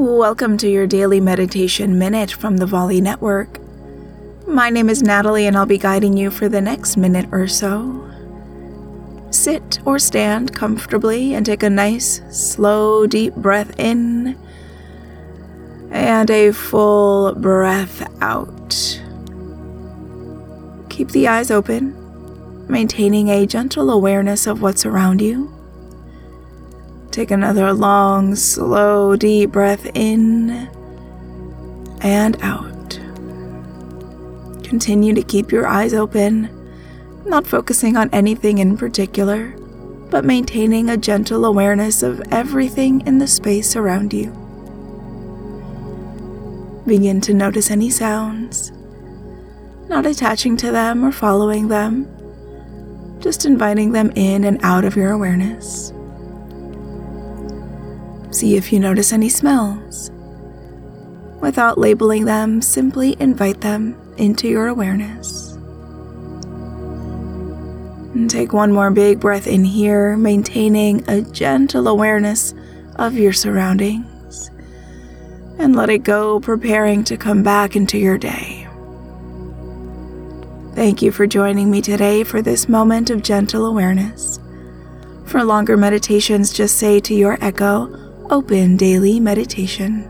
Welcome to your daily meditation minute from the Volley Network. My name is Natalie, and I'll be guiding you for the next minute or so. Sit or stand comfortably and take a nice, slow, deep breath in and a full breath out. Keep the eyes open, maintaining a gentle awareness of what's around you. Take another long, slow, deep breath in and out. Continue to keep your eyes open, not focusing on anything in particular, but maintaining a gentle awareness of everything in the space around you. Begin to notice any sounds, not attaching to them or following them, just inviting them in and out of your awareness. See if you notice any smells. Without labeling them, simply invite them into your awareness. And take one more big breath in here, maintaining a gentle awareness of your surroundings. And let it go, preparing to come back into your day. Thank you for joining me today for this moment of gentle awareness. For longer meditations, just say to your echo, Open Daily Meditation.